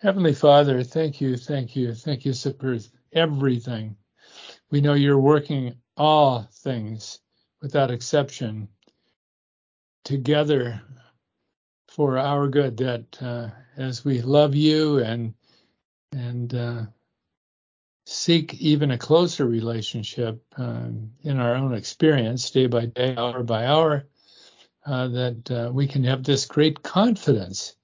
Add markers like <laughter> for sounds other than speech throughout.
Heavenly Father, thank you, thank you, thank you for everything. We know you're working all things without exception together for our good that uh, as we love you and and uh, seek even a closer relationship um, in our own experience day by day hour by hour uh, that uh, we can have this great confidence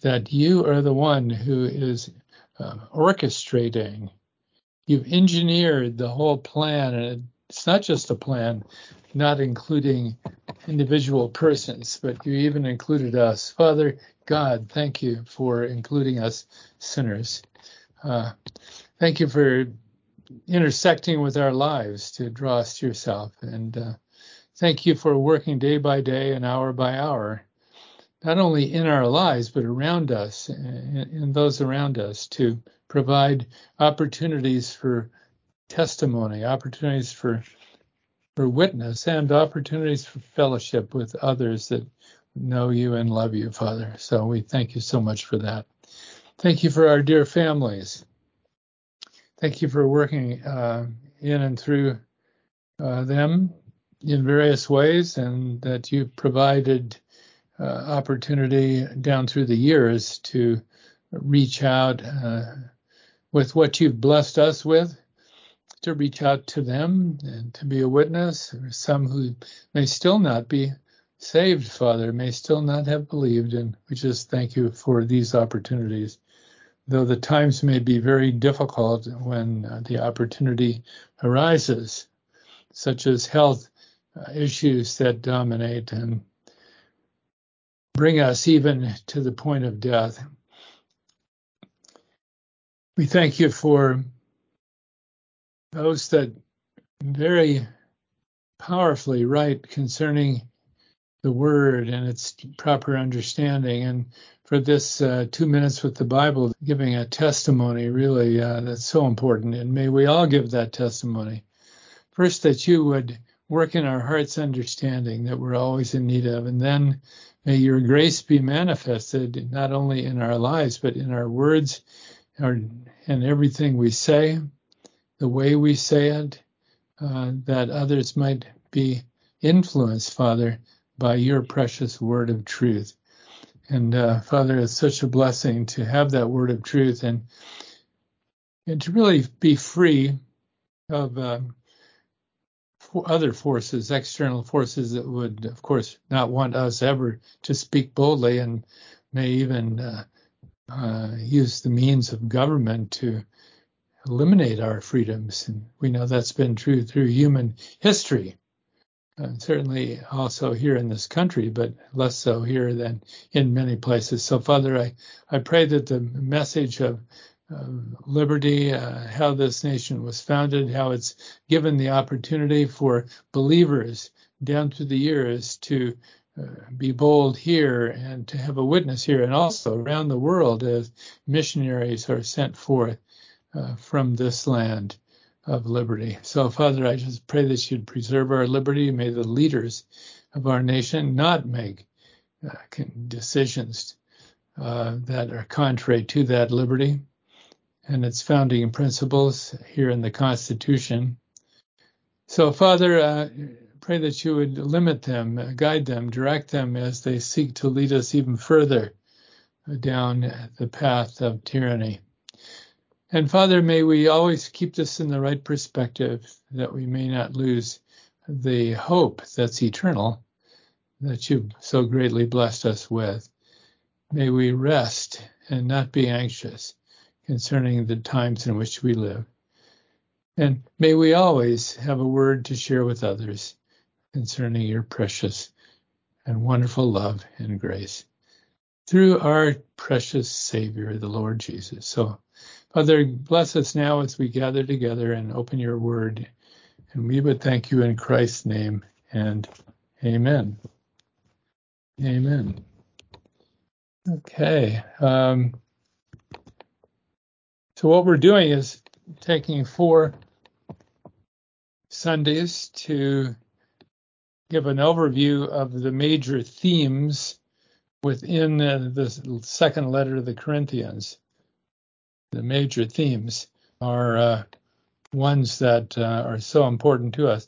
that you are the one who is uh, orchestrating. You've engineered the whole plan, and it's not just a plan, not including individual persons, but you even included us. Father God, thank you for including us sinners. Uh, thank you for intersecting with our lives to draw us to yourself. And uh, thank you for working day by day and hour by hour not only in our lives, but around us and those around us to provide opportunities for testimony, opportunities for for witness, and opportunities for fellowship with others that know you and love you, Father. So we thank you so much for that. Thank you for our dear families. Thank you for working uh, in and through uh, them in various ways, and that you provided uh, opportunity down through the years to reach out uh, with what you've blessed us with, to reach out to them and to be a witness. Some who may still not be saved, Father, may still not have believed, and we just thank you for these opportunities. Though the times may be very difficult when uh, the opportunity arises, such as health uh, issues that dominate and bring us even to the point of death. We thank you for those that very powerfully write concerning the word and its proper understanding. And for this uh, two minutes with the Bible, giving a testimony, really, uh, that's so important. And may we all give that testimony. First, that you would work in our hearts' understanding that we're always in need of, and then May your grace be manifested not only in our lives, but in our words and everything we say, the way we say it, uh, that others might be influenced, Father, by your precious word of truth. And uh, Father, it's such a blessing to have that word of truth and and to really be free of um, other forces, external forces that would, of course, not want us ever to speak boldly and may even uh, uh, use the means of government to eliminate our freedoms. And we know that's been true through human history. Uh, certainly also here in this country, but less so here than in many places. So, Father, I, I pray that the message of liberty, uh, how this nation was founded, how it's given the opportunity for believers down through the years to uh, be bold here and to have a witness here and also around the world as missionaries are sent forth uh, from this land of liberty. So, Father, I just pray that you'd preserve our liberty. May the leaders of our nation not make uh, decisions uh, that are contrary to that liberty and its founding principles here in the Constitution. So, Father, uh, pray that you would limit them, guide them, direct them as they seek to lead us even further down the path of tyranny. And Father, may we always keep this in the right perspective that we may not lose the hope that's eternal that you've so greatly blessed us with. May we rest and not be anxious concerning the times in which we live. And may we always have a word to share with others concerning your precious and wonderful love and grace through our precious Savior, the Lord Jesus. So, Father, bless us now as we gather together and open your word. And we would thank you in Christ's name and amen. Amen. Okay. Um, so what we're doing is taking four Sundays to give an overview of the major themes within uh, the second letter of the Corinthians. the major themes are uh, ones that uh, are so important to us.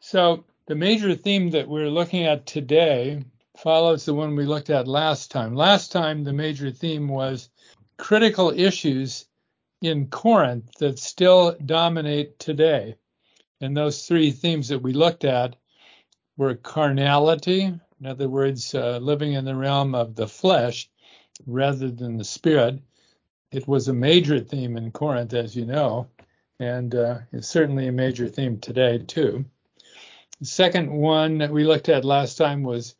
So, the major theme that we're looking at today follows the one we looked at last time. Last time, the major theme was critical issues in Corinth that still dominate today. And those three themes that we looked at were carnality, in other words, uh, living in the realm of the flesh rather than the spirit. It was a major theme in Corinth, as you know, and uh, it's certainly a major theme today, too. The second one that we looked at last time was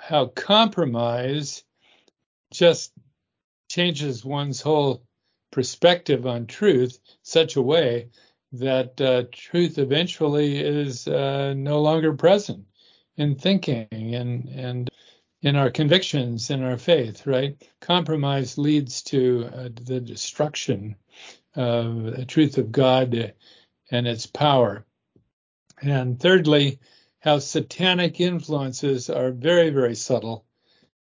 how compromise just changes one's whole perspective on truth such a way that uh, truth eventually is uh, no longer present in thinking and and in our convictions in our faith right? Compromise leads to uh, the destruction of the truth of god and its power. And thirdly how satanic influences are very very subtle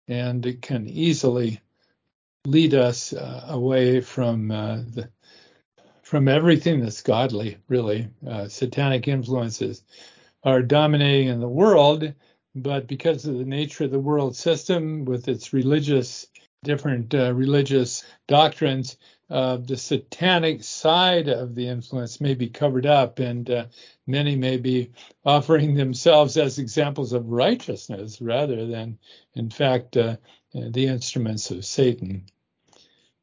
and can easily lead us uh, away from uh, the from everything that's godly, really. Uh, satanic influences are dominating in the world, but because of the nature of the world system with its religious, different uh, religious doctrines, uh, the satanic side of the influence may be covered up, and uh, many may be offering themselves as examples of righteousness rather than, in fact, the instruments of Satan,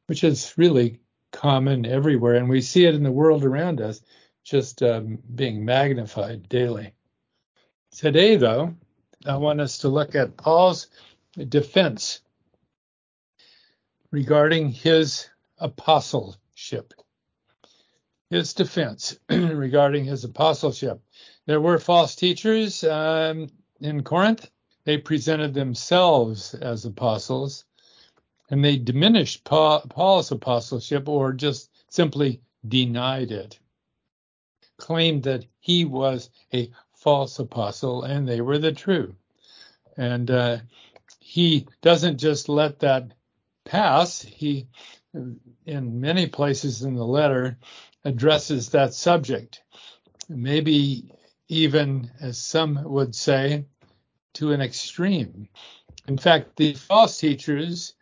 which is really common everywhere, and we see it in the world around us, just um, being magnified daily. Today, though, I want us to look at Paul's defense regarding his apostleship. His defense <clears throat> regarding his apostleship. There were false teachers um, in Corinth. They presented themselves as apostles and they diminished Paul's apostleship or just simply denied it, claimed that he was a false apostle and they were the true. And uh, he doesn't just let that pass. He, in many places in the letter, addresses that subject. Maybe even, as some would say, to an extreme. In fact, the false teachers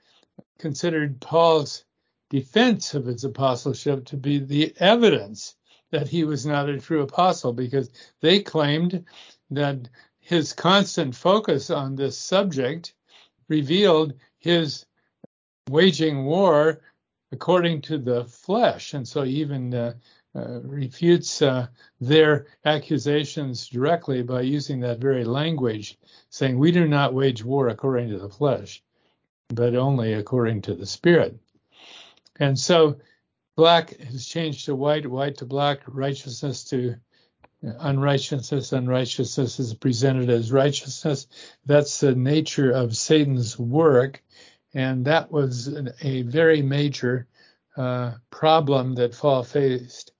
considered Paul's defense of his apostleship to be the evidence that he was not a true apostle because they claimed that his constant focus on this subject revealed his waging war according to the flesh. And so even uh, uh, refutes uh, their accusations directly by using that very language, saying, We do not wage war according to the flesh but only according to the Spirit. And so black has changed to white, white to black, righteousness to unrighteousness, unrighteousness is presented as righteousness. That's the nature of Satan's work. And that was a very major uh, problem that Paul faced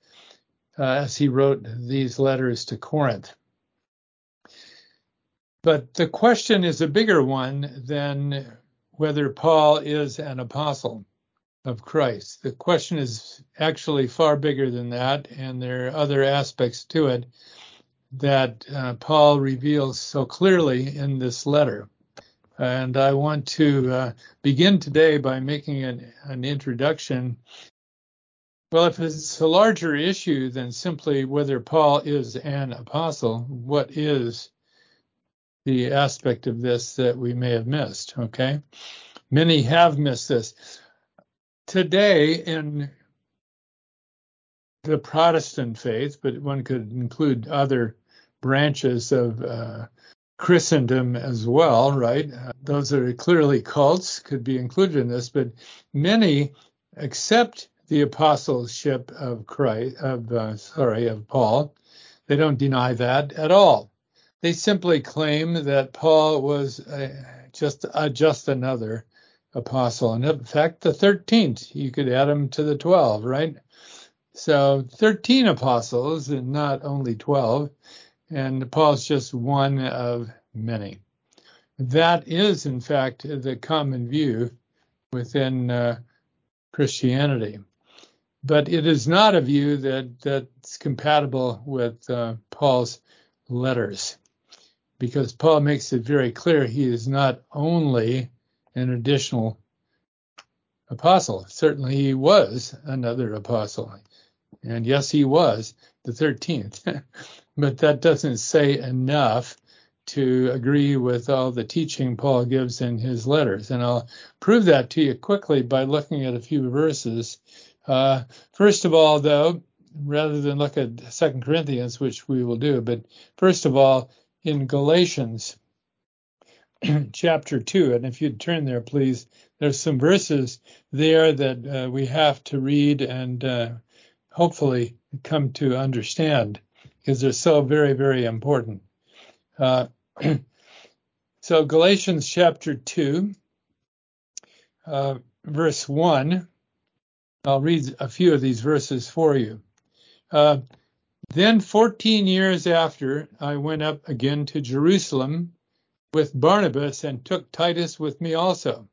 uh, as he wrote these letters to Corinth. But the question is a bigger one than whether Paul is an apostle of Christ. The question is actually far bigger than that, and there are other aspects to it that uh, Paul reveals so clearly in this letter. And I want to uh, begin today by making an, an introduction. Well, if it's a larger issue than simply whether Paul is an apostle, what is the aspect of this that we may have missed. Okay. Many have missed this. Today, in the Protestant faith, but one could include other branches of uh, Christendom as well, right? Uh, those that are clearly cults could be included in this, but many accept the apostleship of Christ, of uh, sorry, of Paul. They don't deny that at all. They simply claim that Paul was just a, just another apostle, and in fact, the thirteenth. You could add him to the twelve, right? So thirteen apostles, and not only twelve. And Paul's just one of many. That is, in fact, the common view within uh, Christianity. but it is not a view that that's compatible with uh, Paul's letters, because Paul makes it very clear he is not only an additional apostle. Certainly, he was another apostle, and yes, he was the thirteenth, <laughs> but that doesn't say enough to agree with all the teaching Paul gives in his letters. And I'll prove that to you quickly by looking at a few verses uh, first of all, though, rather than look at Second Corinthians, which we will do, but first of all, in Galatians <clears throat> chapter 2, and if you'd turn there, please, there's some verses there that uh, we have to read and uh, hopefully come to understand because they're so very, very important. Uh, <clears throat> so, Galatians chapter 2, uh, verse 1 I'll read a few of these verses for you. Then 14 years after, I went up again to Jerusalem with Barnabas and took Titus with me also.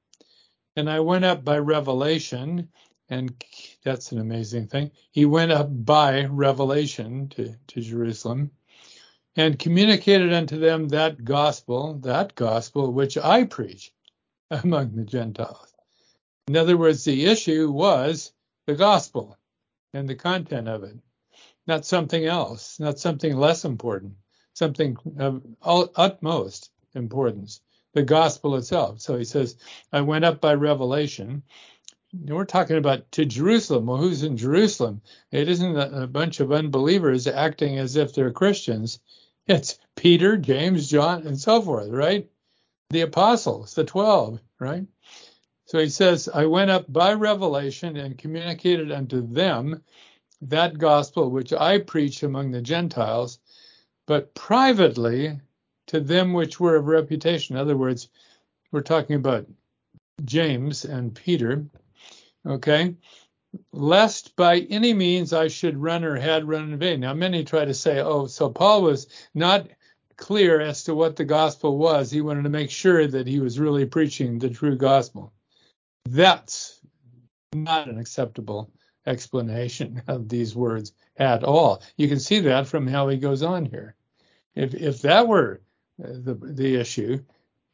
And I went up by revelation, and that's an amazing thing. He went up by revelation to, to Jerusalem and communicated unto them that gospel, that gospel which I preach <laughs> among the Gentiles. In other words, the issue was the gospel and the content of it, not something else, not something less important, something of utmost importance, the gospel itself. So he says, I went up by revelation. We're talking about to Jerusalem. Well, who's in Jerusalem? It isn't a bunch of unbelievers acting as if they're Christians. It's Peter, James, John, and so forth, right? The apostles, the 12, right? So he says, I went up by revelation and communicated unto them that gospel which I preach among the Gentiles, but privately to them which were of reputation. In other words, we're talking about James and Peter, okay? Lest by any means I should run or had run in vain. Now, many try to say, oh, so Paul was not clear as to what the gospel was. He wanted to make sure that he was really preaching the true gospel. That's not an acceptable explanation <laughs> of these words at all. You can see that from how he goes on here. If if that were the the issue,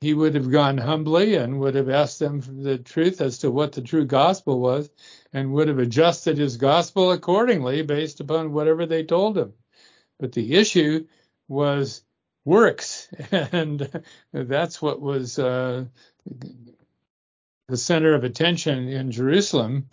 he would have gone humbly and would have asked them the truth as to what the true gospel was and would have adjusted his gospel accordingly based upon whatever they told him. But the issue was works, <laughs> and that's what was uh, the center of attention in Jerusalem.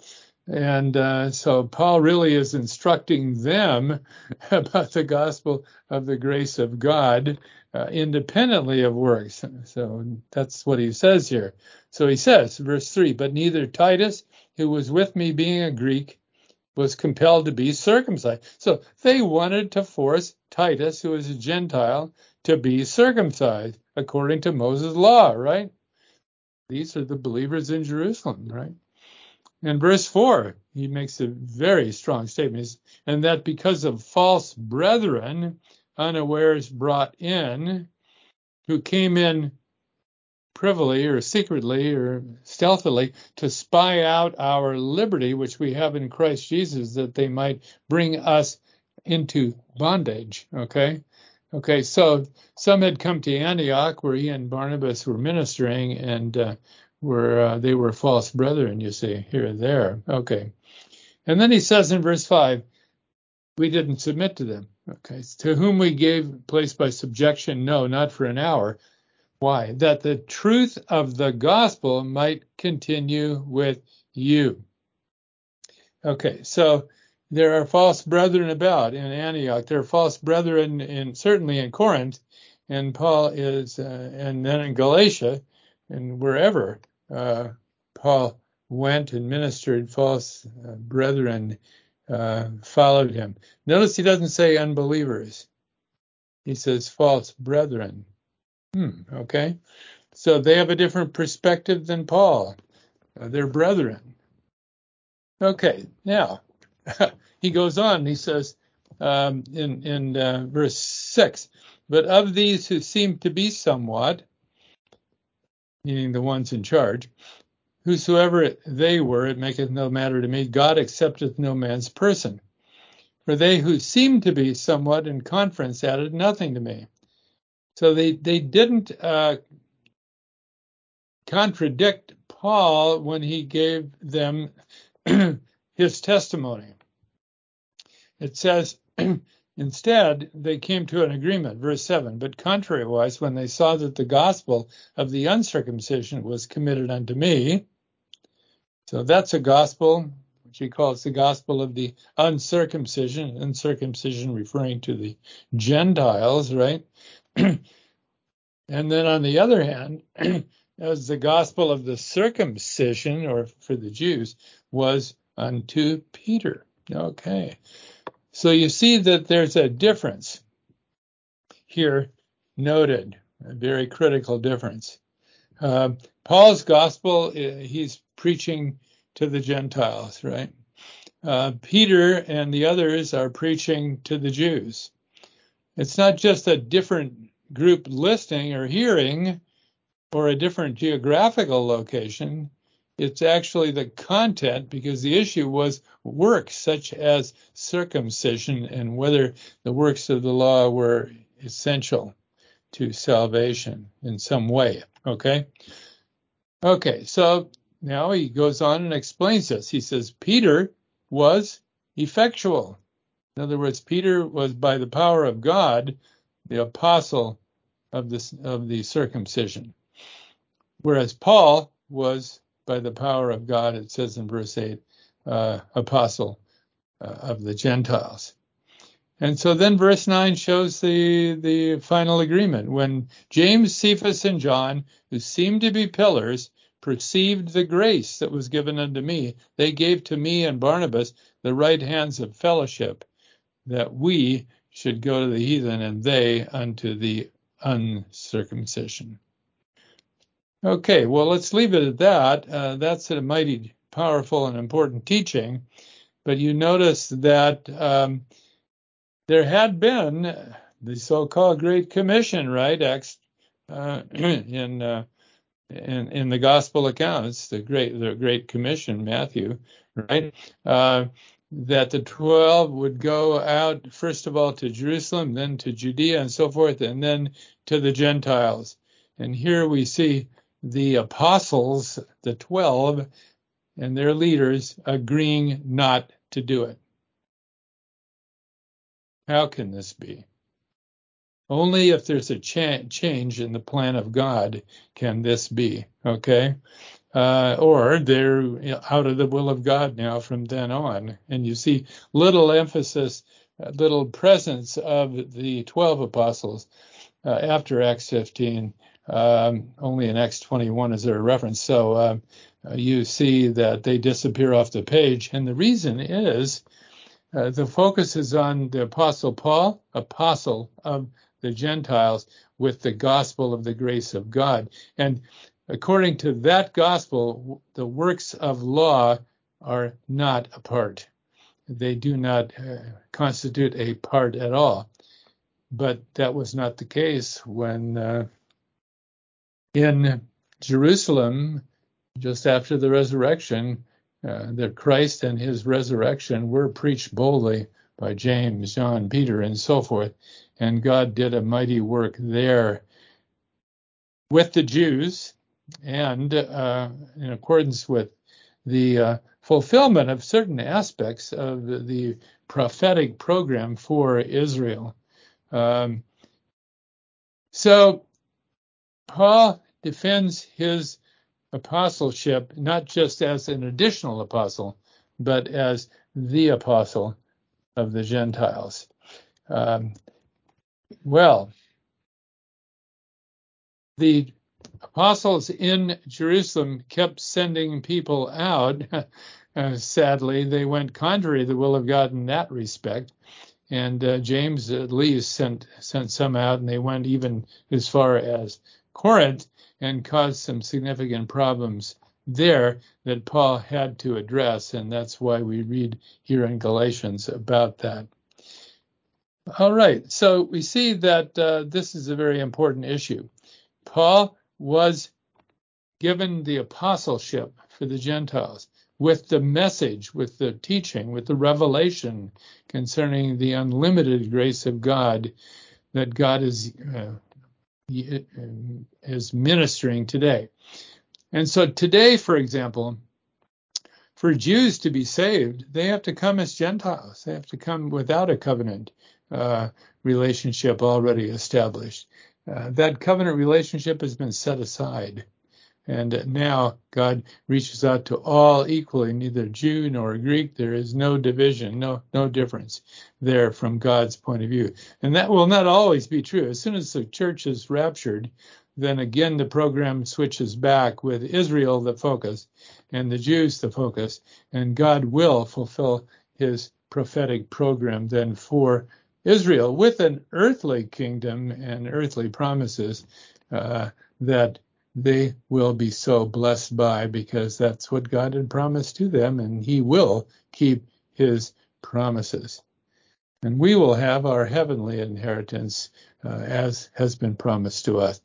And uh, so Paul really is instructing them <laughs> about the gospel of the grace of God uh, independently of works. So that's what he says here. So he says, verse 3 But neither Titus, who was with me being a Greek, was compelled to be circumcised. So they wanted to force Titus, who was a Gentile, to be circumcised according to Moses' law, right? These are the believers in Jerusalem, right? In verse 4, he makes a very strong statement, and that because of false brethren, unawares brought in, who came in privily or secretly or stealthily to spy out our liberty, which we have in Christ Jesus, that they might bring us into bondage. Okay. Okay, so some had come to Antioch where he and Barnabas were ministering, and uh, were uh, they were false brethren, you see, here and there. Okay, and then he says in verse five, we didn't submit to them. Okay, to whom we gave place by subjection, no, not for an hour. Why? That the truth of the gospel might continue with you. Okay, so there are false brethren about in Antioch. There are false brethren in certainly in Corinth, and Paul is, uh, and then in Galatia, and wherever uh, Paul went and ministered, false uh, brethren uh, followed him. Notice he doesn't say unbelievers; he says false brethren. Hmm, okay, so they have a different perspective than Paul. Uh, they're brethren. Okay, now <laughs> he goes on, he says um, in, in uh, verse 6 But of these who seem to be somewhat, meaning the ones in charge, whosoever they were, it maketh no matter to me. God accepteth no man's person. For they who seemed to be somewhat in conference added nothing to me. So they, they didn't uh, contradict Paul when he gave them <clears throat> his testimony. It says, <clears throat> Instead, they came to an agreement, verse 7. But contrariwise, when they saw that the gospel of the uncircumcision was committed unto me, so that's a gospel, which he calls the gospel of the uncircumcision, uncircumcision referring to the Gentiles, right? <clears throat> and then on the other hand, <clears throat> as the gospel of the circumcision, or for the Jews, was unto Peter. Okay. So you see that there's a difference here noted, a very critical difference. Uh, Paul's gospel, uh, he's preaching to the Gentiles, right? Uh, Peter and the others are preaching to the Jews. It's not just a different group listening or hearing or a different geographical location it's actually the content because the issue was works such as circumcision and whether the works of the law were essential to salvation in some way. Okay. Okay. So now he goes on and explains this. He says, Peter was effectual. In other words, Peter was by the power of God, the apostle of this, of the circumcision. Whereas Paul was by the power of God, it says in verse 8, uh, apostle uh, of the Gentiles. And so then verse 9 shows the, the final agreement. When James, Cephas, and John, who seemed to be pillars, perceived the grace that was given unto me, they gave to me and Barnabas the right hands of fellowship, that we should go to the heathen and they unto the uncircumcision. Okay, well, let's leave it at that. Uh, that's a mighty powerful and important teaching. But you notice that um, there had been the so-called Great Commission, right? Uh, <clears throat> in, uh, in in the Gospel accounts, the Great the Great Commission, Matthew, right? Uh, that the twelve would go out first of all to Jerusalem, then to Judea, and so forth, and then to the Gentiles. And here we see the apostles, the 12, and their leaders agreeing not to do it. How can this be? Only if there's a cha- change in the plan of God can this be, okay? Uh, or they're out of the will of God now from then on. And you see little emphasis, little presence of the 12 apostles uh, after Acts 15 um, only in Acts 21 is there a reference. So uh, you see that they disappear off the page. And the reason is uh, the focus is on the Apostle Paul, apostle of the Gentiles, with the gospel of the grace of God. And according to that gospel, the works of law are not a part. They do not uh, constitute a part at all. But that was not the case when uh, in Jerusalem, just after the resurrection, uh, that Christ and his resurrection were preached boldly by James, John, Peter, and so forth. And God did a mighty work there with the Jews and uh, in accordance with the uh, fulfillment of certain aspects of the, prophetic program for Israel. Um, so Paul defends his apostleship not just as an additional apostle, but as the apostle of the Gentiles. Um, well, the apostles in Jerusalem kept sending people out. <laughs> Uh, sadly, they went contrary to the will of God in that respect. And uh, James, at least, sent sent some out, and they went even as far as Corinth and caused some significant problems there that Paul had to address, and that's why we read here in Galatians about that. All right, so we see that uh, this is a very important issue. Paul was given the apostleship for the Gentiles with the message, with the teaching, with the revelation concerning the unlimited grace of God that God is uh, is ministering today. And so today, for example, for Jews to be saved, they have to come as Gentiles. They have to come without a covenant uh, relationship already established. Uh, that covenant relationship has been set aside. And now God reaches out to all equally, neither Jew nor Greek. There is no division, no no difference there from God's point of view. And that will not always be true. As soon as the church is raptured, then again the program switches back with Israel the focus and the Jews the focus, and God will fulfill his prophetic program then for Israel with an earthly kingdom and earthly promises uh, that they will be so blessed by because that's what God had promised to them, and He will keep His promises. And we will have our heavenly inheritance uh, as has been promised to us.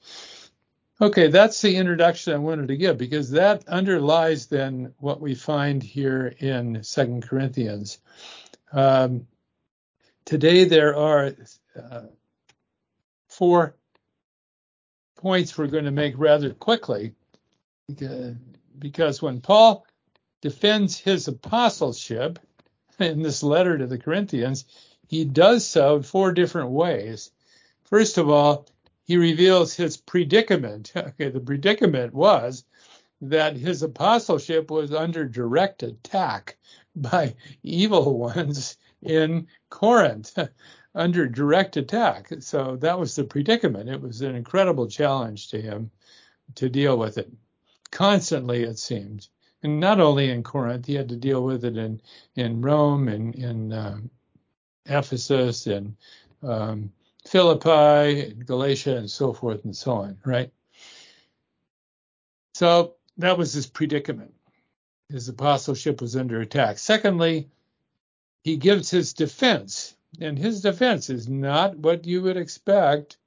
Okay, that's the introduction I wanted to give because that underlies then what we find here in Second Corinthians. Um, today there are uh, four points we're going to make rather quickly because when Paul defends his apostleship in this letter to the Corinthians, he does so in four different ways. First of all, he reveals his predicament. <laughs> Okay, the predicament was that his apostleship was under direct attack by evil <laughs> ones in Corinth under direct attack. So that was the predicament. It was an incredible challenge to him to deal with it constantly, it seemed. And not only in Corinth, he had to deal with it in, in Rome and in um, Ephesus and um, Philippi, Galatia, and so forth and so on, right? So that was his predicament. His apostleship was under attack. Secondly, he gives his defense and his defense is not what you would expect.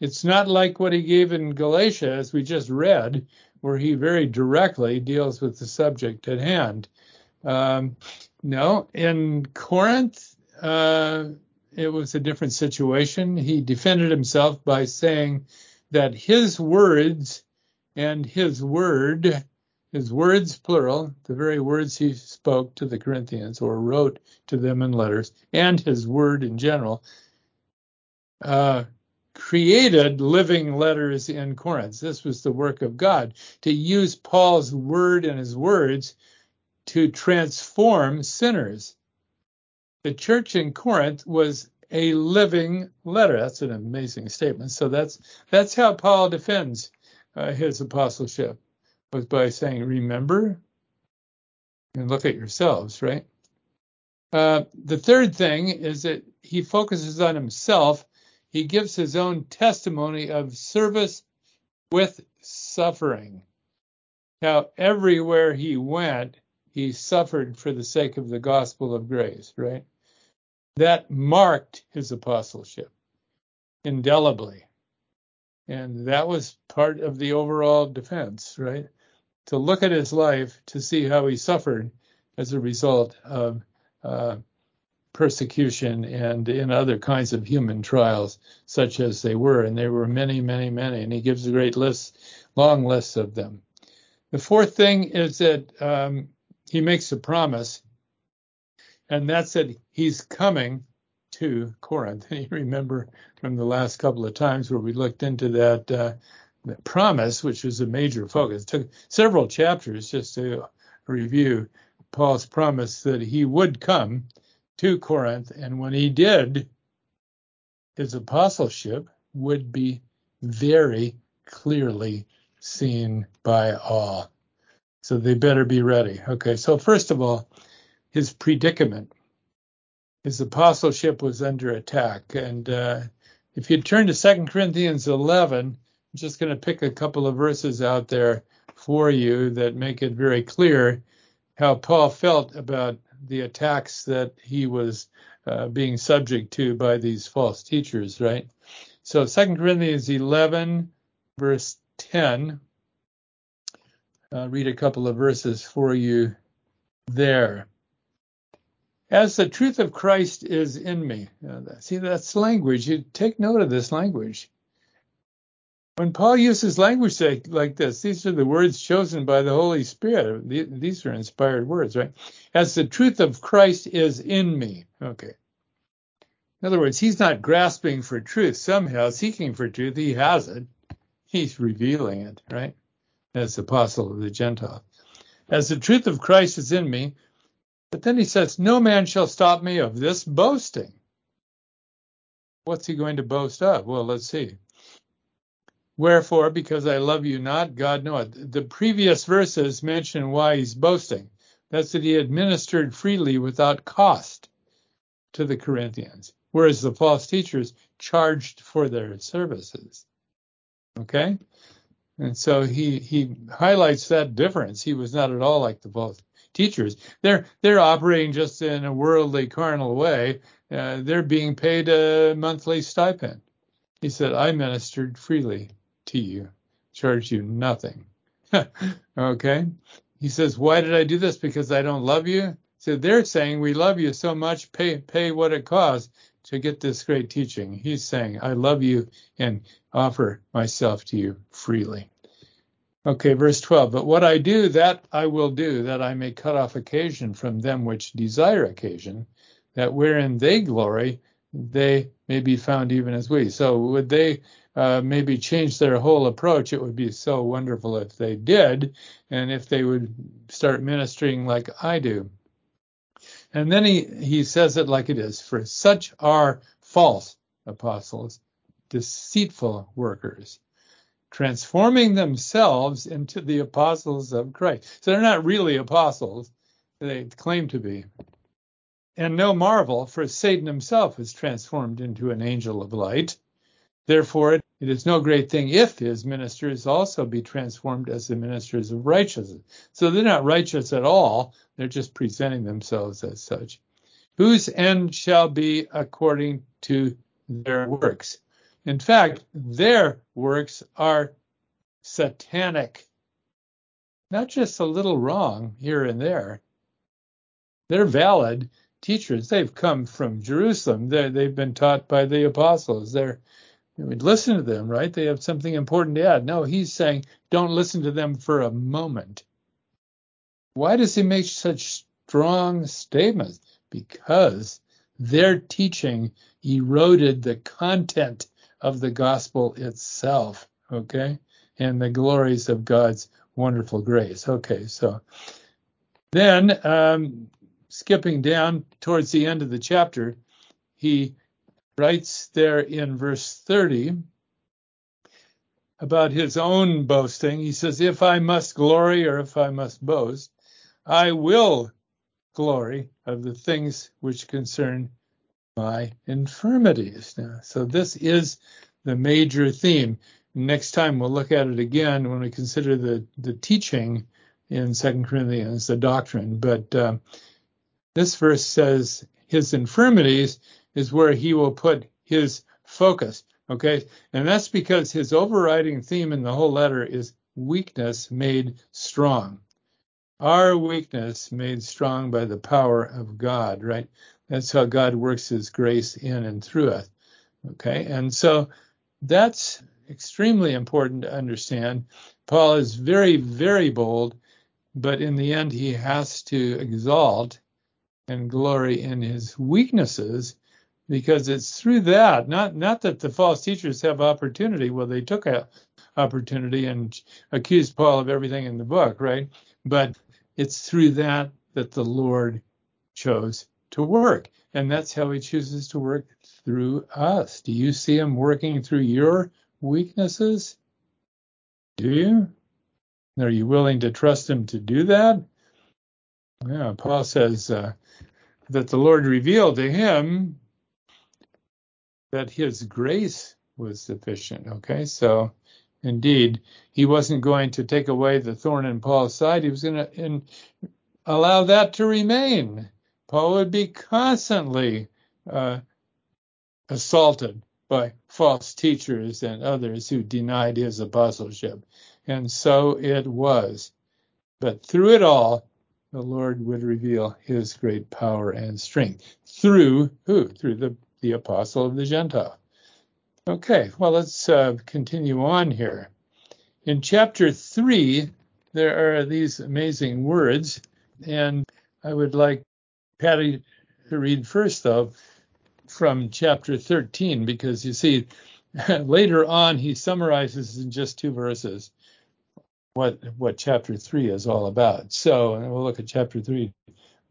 It's not like what he gave in Galatia, as we just read, where he very directly deals with the subject at hand. Um, no, in Corinth, uh, it was a different situation. He defended himself by saying that his words and his word his words, plural, the very words he spoke to the Corinthians or wrote to them in letters, and his word in general, uh, created living letters in Corinth. This was the work of God to use Paul's word and his words to transform sinners. The church in Corinth was a living letter. That's an amazing statement. So that's that's how Paul defends uh, his apostleship was by saying, remember and look at yourselves, right? Uh, the third thing is that he focuses on himself. He gives his own testimony of service with suffering. Now, everywhere he went, he suffered for the sake of the gospel of grace, right? That marked his apostleship indelibly. And that was part of the overall defense, right? To look at his life to see how he suffered as a result of uh, persecution and in other kinds of human trials, such as they were. And there were many, many, many. And he gives a great list, long list of them. The fourth thing is that um, he makes a promise, and that's that he's coming to Corinth. And <laughs> you remember from the last couple of times where we looked into that uh, promise, which was a major focus. It took several chapters just to review Paul's promise that he would come to Corinth, and when he did, his apostleship would be very clearly seen by all. So they better be ready. Okay, so first of all, his predicament. His apostleship was under attack. And uh, if you turn to 2 Corinthians 11, I'm just going to pick a couple of verses out there for you that make it very clear how Paul felt about the attacks that he was uh, being subject to by these false teachers, right? So 2 Corinthians 11, verse 10. I'll read a couple of verses for you there. As the truth of Christ is in me. See, that's language. You take note of this language. When Paul uses language like this, these are the words chosen by the Holy Spirit. These are inspired words, right? As the truth of Christ is in me. Okay. In other words, he's not grasping for truth somehow, seeking for truth. He has it. He's revealing it, right? As the apostle of the Gentiles. As the truth of Christ is in me. But then he says, No man shall stop me of this boasting. What's he going to boast of? Well, let's see. Wherefore, because I love you not, God knoweth. The previous verses mention why he's boasting. That's that he administered freely without cost to the Corinthians, whereas the false teachers charged for their services. Okay? And so he he highlights that difference. He was not at all like the false teachers. They're they're operating just in a worldly, carnal way. Uh, they're being paid a monthly stipend. He said, "I ministered freely to you, charge you nothing. <laughs> okay? He says, Why did I do this? Because I don't love you? So they're saying, We love you so much, pay, pay what it costs to get this great teaching. He's saying, I love you and offer myself to you freely. Okay, verse 12. But what I do, that I will do, that I may cut off occasion from them which desire occasion, that wherein they glory, they may be found even as we. So would they uh, maybe change their whole approach, it would be so wonderful if they did, and if they would start ministering like I do. And then he, he says it like it is for such are false apostles, deceitful workers, transforming themselves into the apostles of Christ. So they're not really apostles, they claim to be. And no marvel, for Satan himself is transformed into an angel of light. Therefore, it is no great thing if his ministers also be transformed as the ministers of righteousness. So they're not righteous at all, they're just presenting themselves as such. Whose end shall be according to their works. In fact, their works are satanic. Not just a little wrong here and there. They're valid teachers. They've come from Jerusalem. they have been taught by the apostles. They're We'd listen to them, right? They have something important to add. No, he's saying don't listen to them for a moment. Why does he make such strong statements? Because their teaching eroded the content of the gospel itself, okay? And the glories of God's wonderful grace. Okay, so then um, skipping down towards the end of the chapter, he writes there in verse 30 about his own boasting. He says, If I must glory or if I must boast, I will glory of the things which concern my infirmities. Now, so this is the major theme. Next time we'll look at it again when we consider the, the teaching in Second Corinthians, the doctrine. But uh, this verse says his infirmities is where he will put his focus. Okay. And that's because his overriding theme in the whole letter is weakness made strong. Our weakness made strong by the power of God, right? That's how God works his grace in and through us. Okay. And so that's extremely important to understand. Paul is very, very bold, but in the end, he has to exalt and glory in his weaknesses because it's through that, not not that the false teachers have opportunity. Well, they took a opportunity and accused Paul of everything in the book, right? But it's through that that the Lord chose to work, and that's how He chooses to work through us. Do you see Him working through your weaknesses? Do you? Are you willing to trust Him to do that? Yeah, Paul says uh, that the Lord revealed to him that his grace was sufficient. Okay, so indeed, he wasn't going to take away the thorn in Paul's side. He was going to allow that to remain. Paul would be constantly uh, assaulted by false teachers and others who denied his apostleship. And so it was. but through it all, the Lord would reveal his great power and strength. Through who? Through the, the apostle of the Gentile. Okay, well, let's uh, continue on here. In chapter 3, there are these amazing words, and I would like Patty to read first, though, from chapter 13, because you see, <laughs> later on he summarizes in just two verses what what chapter 3 is all about. So we'll look at chapter 3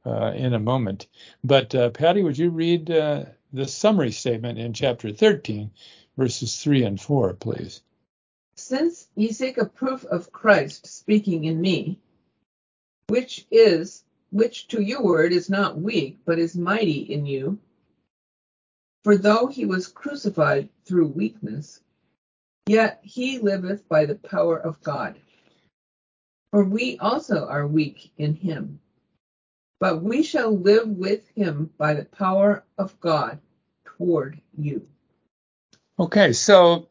uh, in a moment. But uh, Patty, would you read uh, the summary statement in chapter 13, verses 3 and 4, please? Since ye seek a proof of Christ speaking in me, which is which to your word is not weak, but is mighty in you. For though he was crucified through weakness, yet he liveth by the power of God. For we also are weak in him, but we shall live with him by the power of God toward you. Okay, so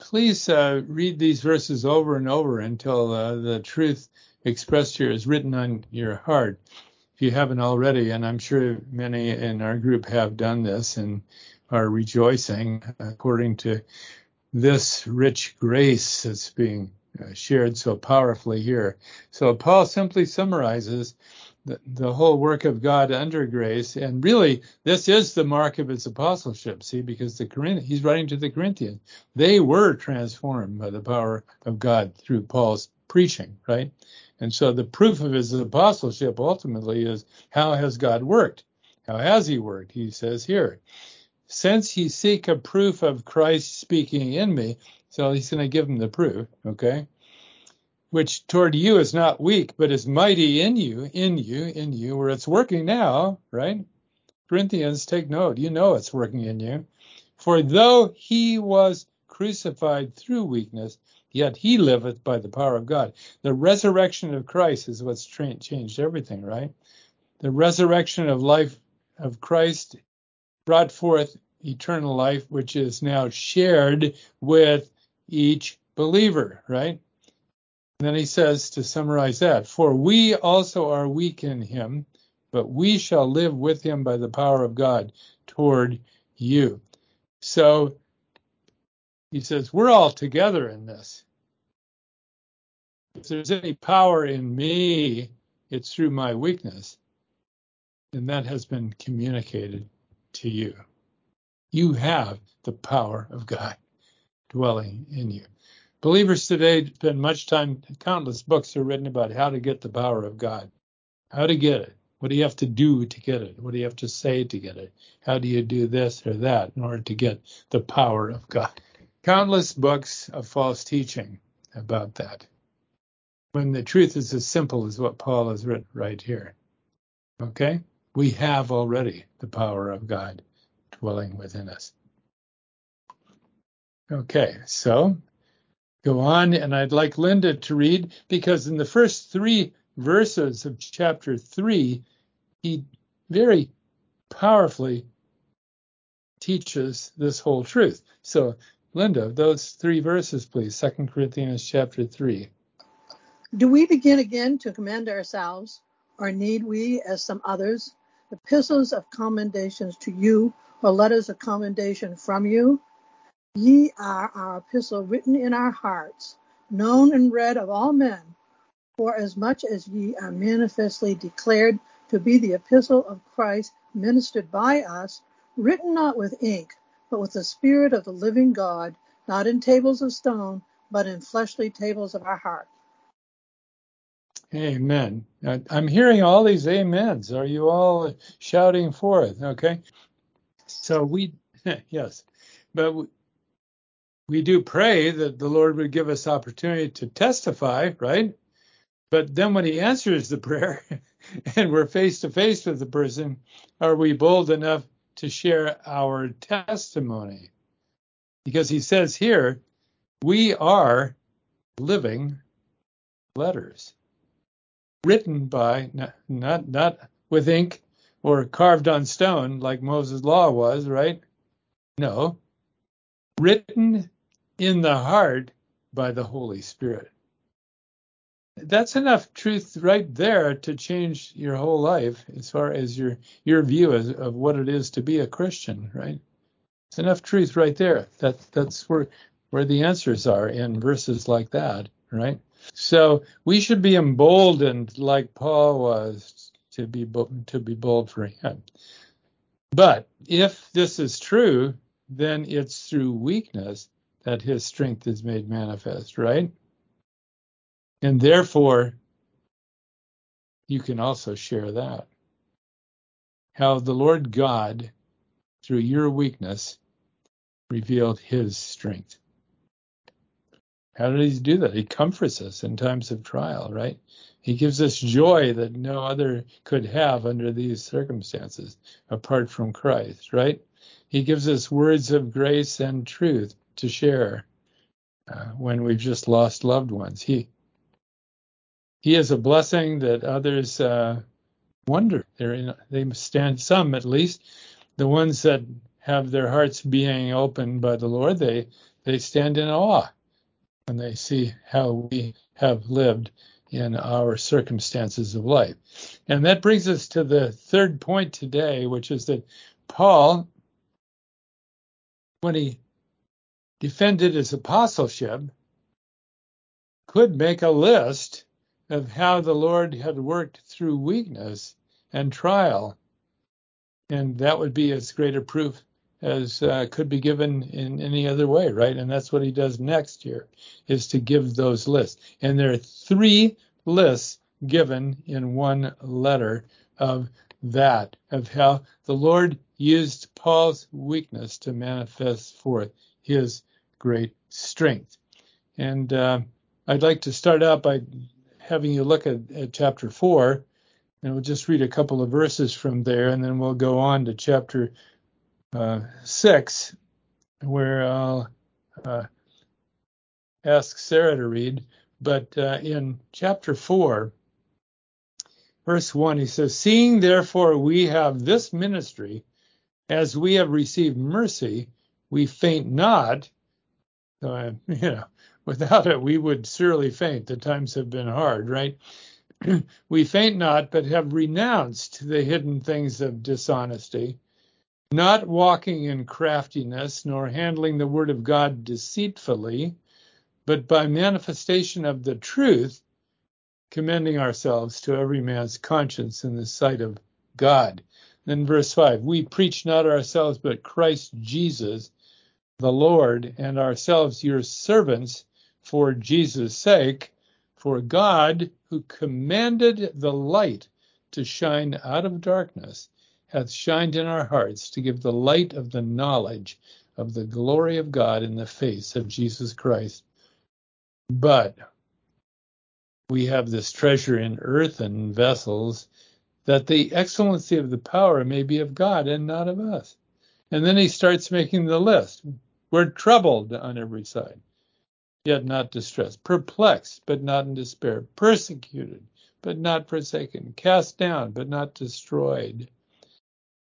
please uh, read these verses over and over until uh, the truth expressed here is written on your heart. If you haven't already, and I'm sure many in our group have done this and are rejoicing according to this rich grace that's being Uh, shared so powerfully here. So Paul simply summarizes the, the, whole work of God under grace, and really this is the mark of his apostleship. See, because the Corinth, he's writing to the Corinthians, they were transformed by the power of God through Paul's preaching, right? And so the proof of his apostleship ultimately is how has God worked? How has he worked? He says here, since ye seek a proof of Christ speaking in me, so he's going to give them the proof, okay? Which toward you is not weak, but is mighty in you, in you, in you, where it's working now, right? Corinthians, take note. You know it's working in you. For though he was crucified through weakness, yet he liveth by the power of God. The resurrection of Christ is what's tra- changed everything, right? The resurrection of life of Christ brought forth eternal life, which is now shared with each believer, right? And then he says to summarize that, for we also are weak in him, but we shall live with him by the power of God toward you. So he says, we're all together in this. If there's any power in me, it's through my weakness. And that has been communicated to you. You have the power of God dwelling in you. Believers today spend much time, countless books are written about how to get the power of God, how to get it. What do you have to do to get it? What do you have to say to get it? How do you do this or that in order to get the power of God? countless books of false teaching about that. When the truth is as simple as what Paul has written right here. Okay? We have already the power of God dwelling within us. Okay, so go on, and I'd like Linda to read because in the first three verses of chapter three, he very powerfully teaches this whole truth. So Linda, those three verses, please. Second Corinthians chapter three. Do we begin again to commend ourselves, or need we, as some others, epistles of commendations to you, or letters of commendation from you? Ye are our epistle written in our hearts, known and read of all men, for as much as ye are manifestly declared to be the epistle of Christ ministered by us, written not with ink, but with the Spirit of the living God, not in tables of stone, but in fleshly tables of our heart. Amen. I'm hearing all these amens. Are you all shouting forth? Okay. So we, <laughs> yes, but we, we do pray that the Lord would give us opportunity to testify, right? But then when he answers the prayer <laughs> and we're face to face with the person, are we bold enough to share our testimony? because he says here, we are living letters written by not, not with ink or carved on stone like Moses' law was, right? No, written in the heart by the Holy Spirit. that's enough truth right there to change your whole life as far as your your view of, of what it is to be a Christian, right? It's enough truth right there. That that's where where the answers are in verses like that, right? So we should be emboldened like Paul was to be to be bold for him. But if this is true, then it's through weakness that his strength is made manifest, right? And therefore, you can also share that. How the Lord God, through your weakness, revealed his strength. How did he do that? He comforts us in times of trial, right? He gives us joy that no other could have under these circumstances apart from Christ, right? He gives us words of grace and truth to share uh, when we've just lost loved ones. He he is a blessing that others uh, wonder. In, they stand some at least the ones that have their hearts being opened by the Lord. They they stand in awe when they see how we have lived in our circumstances of life. And that brings us to the third point today, which is that Paul, when he defended his apostleship, could make a list of how the Lord had worked through weakness and trial. And that would be as great a proof as uh, could be given in any other way, right? And that's what he does next here, is to give those lists. And there are three lists given in one letter of that, of how the Lord used Paul's weakness to manifest forth his great strength. And uh, I'd like to start out by having you look at, at chapter 4, and we'll just read a couple of verses from there, and then we'll go on to chapter 6, where I'll uh, ask Sarah to read. But uh, in chapter 4, verse 1, he says, Seeing therefore we have this ministry, as we have received mercy, we faint not. Uh, <laughs> you know, without it, we would surely faint. The times have been hard, right? <clears throat> we faint not, but have renounced the hidden things of dishonesty, not walking in craftiness, nor handling the word of God deceitfully, but by manifestation of the truth, commending ourselves to every man's conscience in the sight of God. Then verse 5 We preach not ourselves, but Christ Jesus, the Lord, and ourselves your servants for Jesus' sake, for God, who commanded the light to shine out of darkness, hath shined in our hearts to give the light of the knowledge of the glory of God in the face of Jesus Christ. But we have this treasure in earthen vessels, that the excellency of the power may be of God and not of us. And then he starts making the list. We're troubled on every side yet not distressed, perplexed, but not in despair, persecuted, but not forsaken, cast down, but not destroyed,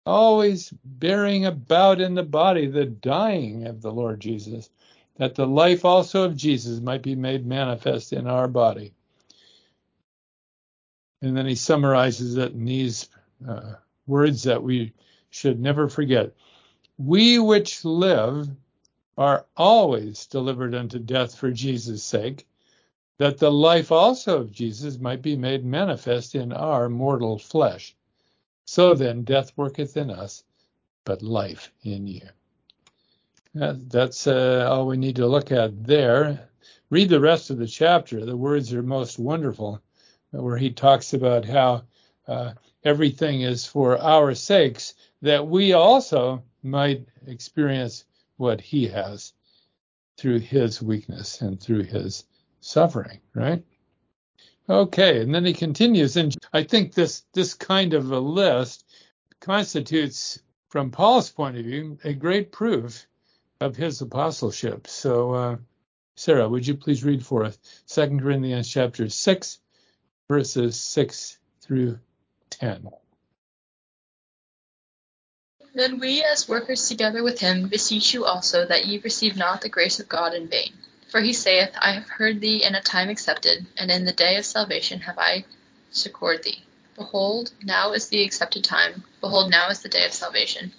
always bearing about in the body the dying of the Lord Jesus, that the life also of Jesus might be made manifest in our body. And then he summarizes it in these uh, words that we should never forget. We which live are always delivered unto death for Jesus' sake, that the life also of Jesus might be made manifest in our mortal flesh. So then, death worketh in us, but life in you. That's uh, all we need to look at there. Read the rest of the chapter. The words are most wonderful, where he talks about how uh, everything is for our sakes, that we also might experience what he has through his weakness and through his suffering, right? Okay, and then he continues, and I think this this kind of a list constitutes, from Paul's point of view, a great proof of his apostleship. So, uh, Sarah, would you please read for us 2 Corinthians chapter 6, verses 6 through 10? Then we, as workers together with him, beseech you also that ye receive not the grace of God in vain. For he saith, I have heard thee in a time accepted, and in the day of salvation have I succoured thee. Behold, now is the accepted time; behold, now is the day of salvation.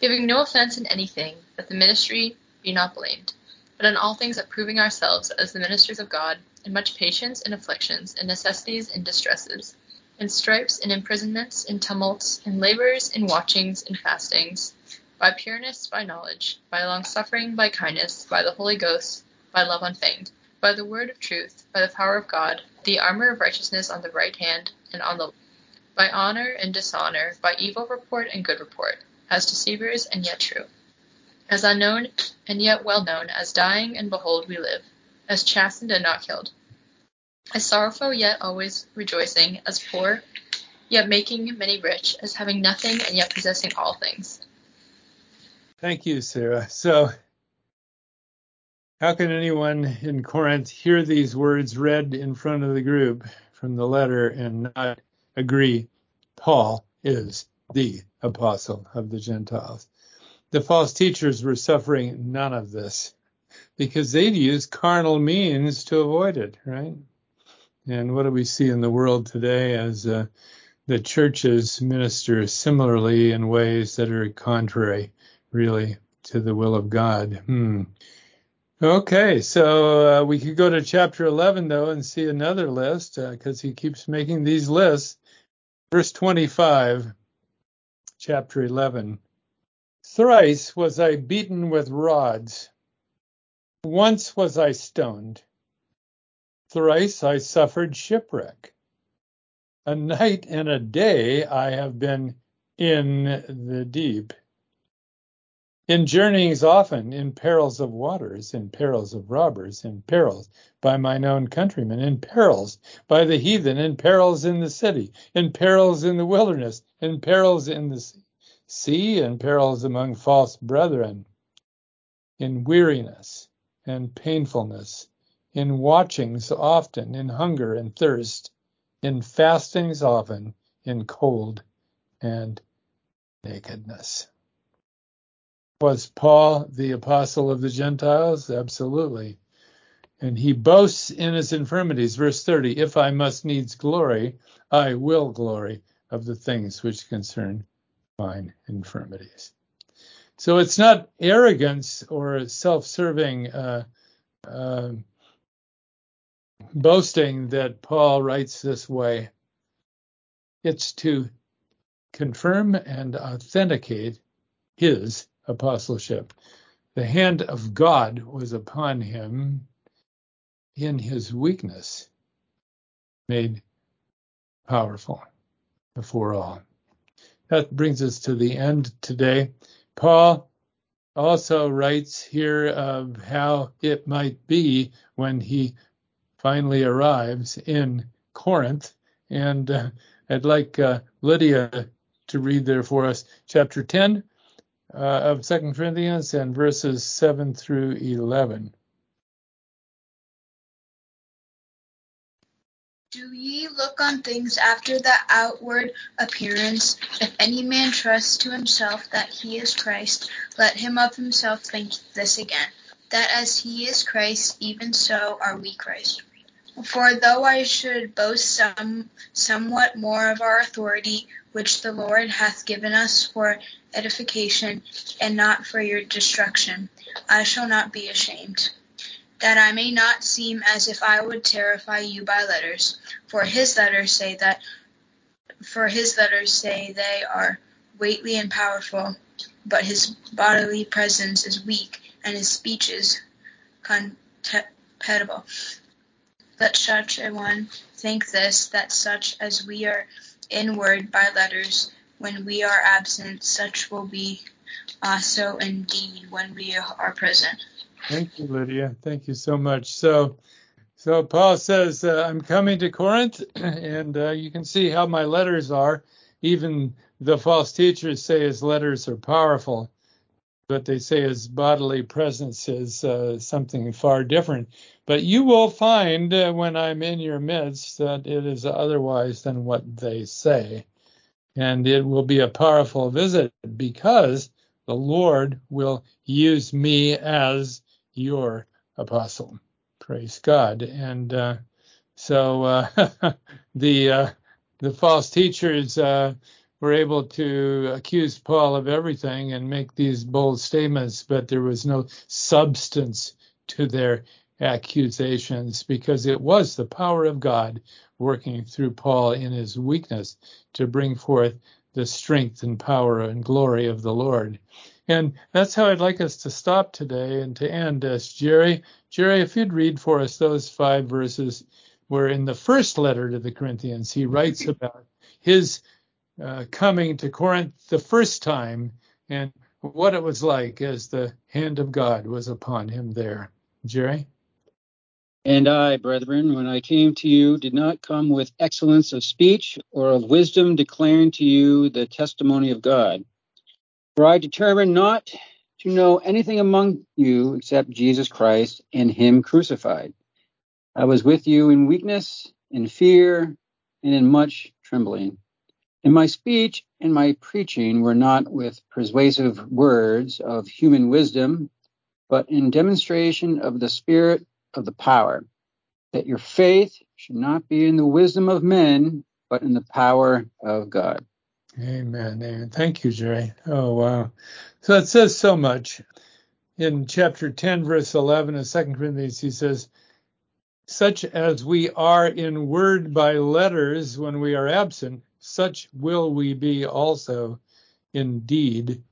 Giving no offence in anything, that the ministry be not blamed; but in all things approving ourselves as the ministers of God, in much patience in afflictions, in necessities, in distresses, in stripes, in imprisonments, in tumults, in labours, in watchings, in fastings, by pureness, by knowledge, by longsuffering, by kindness, by the Holy Ghost, by love unfeigned, by the word of truth, by the power of God, the armour of righteousness on the right hand and on the by honour and dishonour, by evil report and good report, as deceivers and yet true, as unknown and yet well known, as dying and behold we live, as chastened and not killed, as sorrowful yet always rejoicing, as poor yet making many rich, as having nothing and yet possessing all things. Thank you, Sarah. So, how can anyone in Corinth hear these words read in front of the group from the letter and not agree Paul is the apostle of the Gentiles? The false teachers were suffering none of this because they'd use carnal means to avoid it, right? And what do we see in the world today as uh, the churches minister similarly in ways that are contrary, really, to the will of God? Hmm. Okay, so uh, we could go to chapter 11, though, and see another list because uh, he keeps making these lists. Verse 25, chapter 11. Thrice was I beaten with rods. Once was I stoned. Thrice I suffered shipwreck. A night and a day I have been in the deep. In journeyings often, in perils of waters, in perils of robbers, in perils by mine own countrymen, in perils by the heathen, in perils in the city, in perils in the wilderness, in perils in the sea, in perils among false brethren, in weariness and painfulness, in watchings often, in hunger and thirst, in fastings often, in cold and nakedness. Was Paul the apostle of the Gentiles? Absolutely. And he boasts in his infirmities. Verse 30 If I must needs glory, I will glory of the things which concern mine infirmities. So it's not arrogance or self serving uh, uh, boasting that Paul writes this way. It's to confirm and authenticate his apostleship. The hand of God was upon him in his weakness, made powerful before all. That brings us to the end today. Paul also writes here of how it might be when he finally arrives in Corinth. And uh, I'd like uh, Lydia to read there for us, chapter 10 uh, of Second Corinthians and verses 7 through 11. Do ye look on things after the outward appearance? If any man trusts to himself that he is Christ, let him of himself think this again, that as he is Christ, even so are we Christ. For though I should boast some, somewhat more of our authority, which the Lord hath given us for edification, and not for your destruction, I shall not be ashamed that I may not seem as if I would terrify you by letters. For his letters say that for his letters say they are weighty and powerful, but his bodily presence is weak, and his speech is contemptible. Let such a one think this, that such as we are in word by letters, when we are absent, such will be also indeed when we are present. Thank you, Lydia. Thank you so much. So, so Paul says, uh, I'm coming to Corinth, <clears throat> and uh, you can see how my letters are. Even the false teachers say his letters are powerful, but they say his bodily presence is uh, something far different. But you will find uh, when I'm in your midst that it is otherwise than what they say. And it will be a powerful visit because the Lord will use me as your apostle. Praise God. And uh, so uh, <laughs> the uh, the false teachers uh, were able to accuse Paul of everything and make these bold statements, but there was no substance to their accusations because it was the power of God working through Paul in his weakness to bring forth the strength and power and glory of the Lord. And that's how I'd like us to stop today and to end us. Jerry, Jerry, if you'd read for us those five verses where in the first letter to the Corinthians he writes about his uh, coming to Corinth the first time and what it was like as the hand of God was upon him there. Jerry? And I, brethren, when I came to you, did not come with excellence of speech or of wisdom, declaring to you the testimony of God. For I determined not to know anything among you except Jesus Christ and Him crucified. I was with you in weakness, in fear, and in much trembling. And my speech and my preaching were not with persuasive words of human wisdom, but in demonstration of the Spirit of the power, that your faith should not be in the wisdom of men, but in the power of God. Amen. Amen. Thank you, Jerry. Oh, wow. So it says so much. In chapter 10, verse 11 of 2 Corinthians, he says, Such as we are in word by letters when we are absent, such will we be also indeed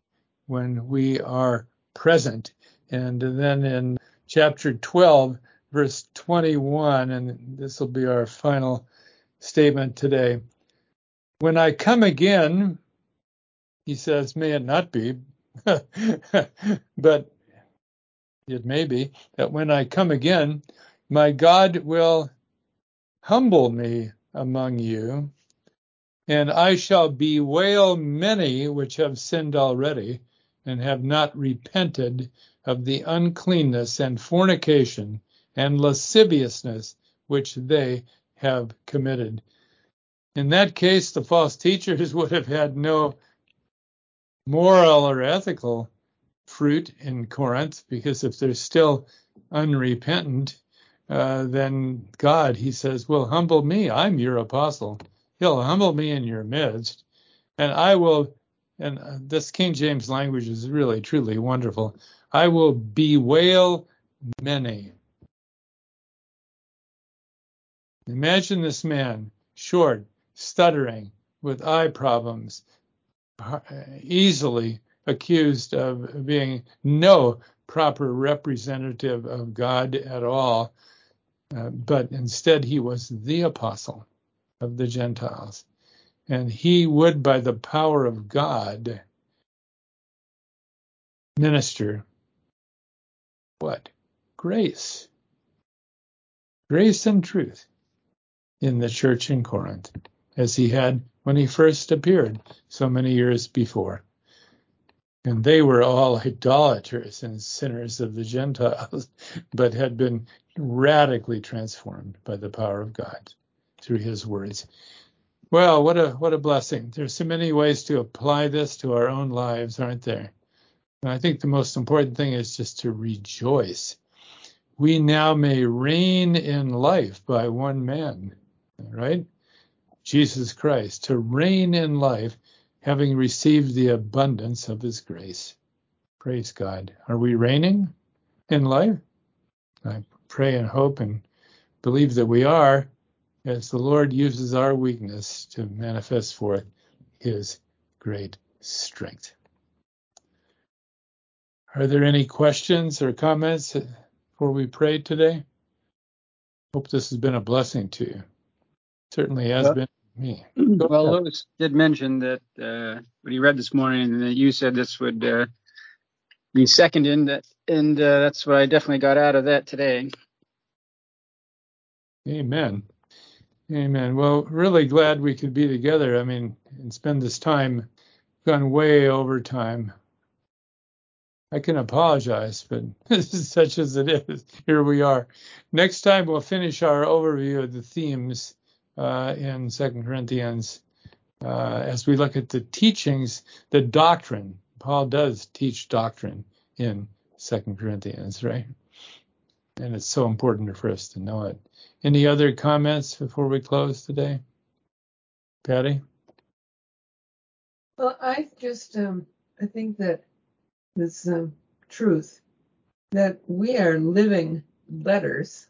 when we are present. And then in chapter 12, verse 21, and this will be our final statement today. When I come again, he says, may it not be, <laughs> but it may be that when I come again, my God will humble me among you, and I shall bewail many which have sinned already and have not repented of the uncleanness and fornication and lasciviousness which they have committed. In that case, the false teachers <laughs> would have had no moral or ethical fruit in Corinth, because if they're still unrepentant, uh, then God, he says, will humble me. I'm your apostle. He'll humble me in your midst, and I will. And this King James language is really, truly wonderful. I will bewail many. Imagine this man, short, stuttering, with eye problems, easily accused of being no proper representative of God at all, uh, but instead he was the apostle of the Gentiles. And he would, by the power of God, minister what? Grace. Grace and truth in the church in Corinth, as he had when he first appeared so many years before. And they were all idolaters and sinners of the Gentiles, <laughs> but had been radically transformed by the power of God through his words. Well, what a what a blessing. There's so many ways to apply this to our own lives, aren't there? And I think the most important thing is just to rejoice. We now may reign in life by one man right? Jesus Christ, to reign in life, having received the abundance of his grace. Praise God. Are we reigning in life? I pray and hope and believe that we are, as the Lord uses our weakness to manifest forth his great strength. Are there any questions or comments before we pray today? Hope this has been a blessing to you. Certainly has well, been me. Go well, ahead. Lewis did mention that uh, what he read this morning, and that you said this would uh, be second in that, and uh, that's what I definitely got out of that today. Amen. Amen. Well, really glad we could be together. I mean, and spend this time gone way over time. I can apologize, but <laughs> this is such as it is, here we are. Next time we'll finish our overview of the themes uh, in Second Corinthians uh, as we look at the teachings, the doctrine. Paul does teach doctrine in Second Corinthians, right? and it's so important for us to know it. Any other comments before we close today? Patty? Well, I just um, I think that this um, truth that we are living letters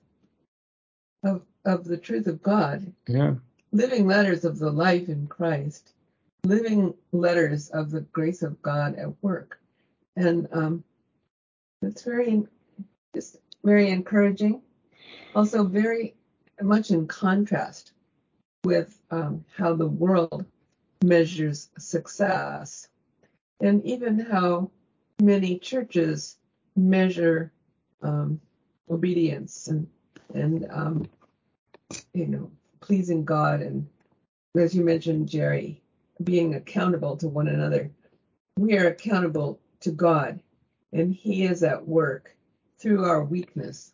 of of the truth of God, Yeah. living letters of the life in Christ, living letters of the grace of God at work, and um, it's very just very encouraging. Also, very much in contrast with um, how the world measures success, and even how many churches measure um, obedience and and um, you know pleasing God and as you mentioned, Jerry, being accountable to one another. We are accountable to God, and He is at work through our weakness,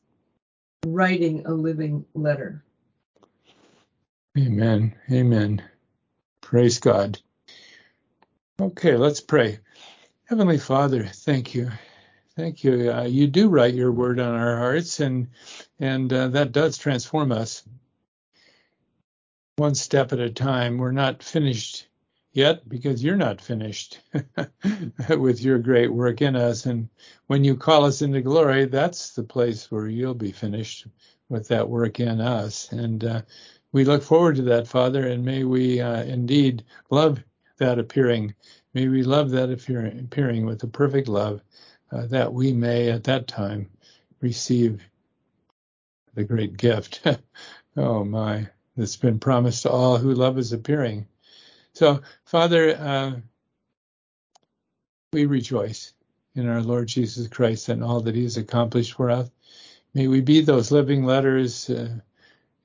writing a living letter. Amen. Amen. Praise God. Okay, let's pray. Heavenly Father, thank you. Thank you. Uh, you do write your word on our hearts, and and uh, that does transform us one step at a time. We're not finished yet because you're not finished <laughs> with your great work in us. And when you call us into glory, that's the place where you'll be finished with that work in us. And uh, we look forward to that, Father, and may we uh, indeed love that appearing. May we love that appearing with a perfect love, uh, that we may at that time receive the great gift. <laughs> oh my, that's been promised to all who love is appearing. So, Father, uh, we rejoice in our Lord Jesus Christ and all that He has accomplished for us. May we be those living letters uh,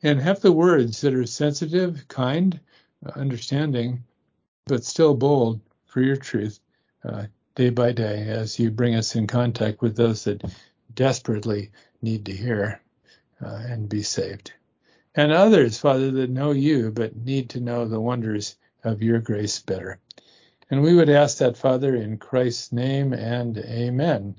and have the words that are sensitive, kind, understanding, but still bold for your truth uh, day by day as you bring us in contact with those that desperately need to hear uh, and be saved. And others, Father, that know you but need to know the wonders of your grace better. And we would ask that, Father, in Christ's name and amen.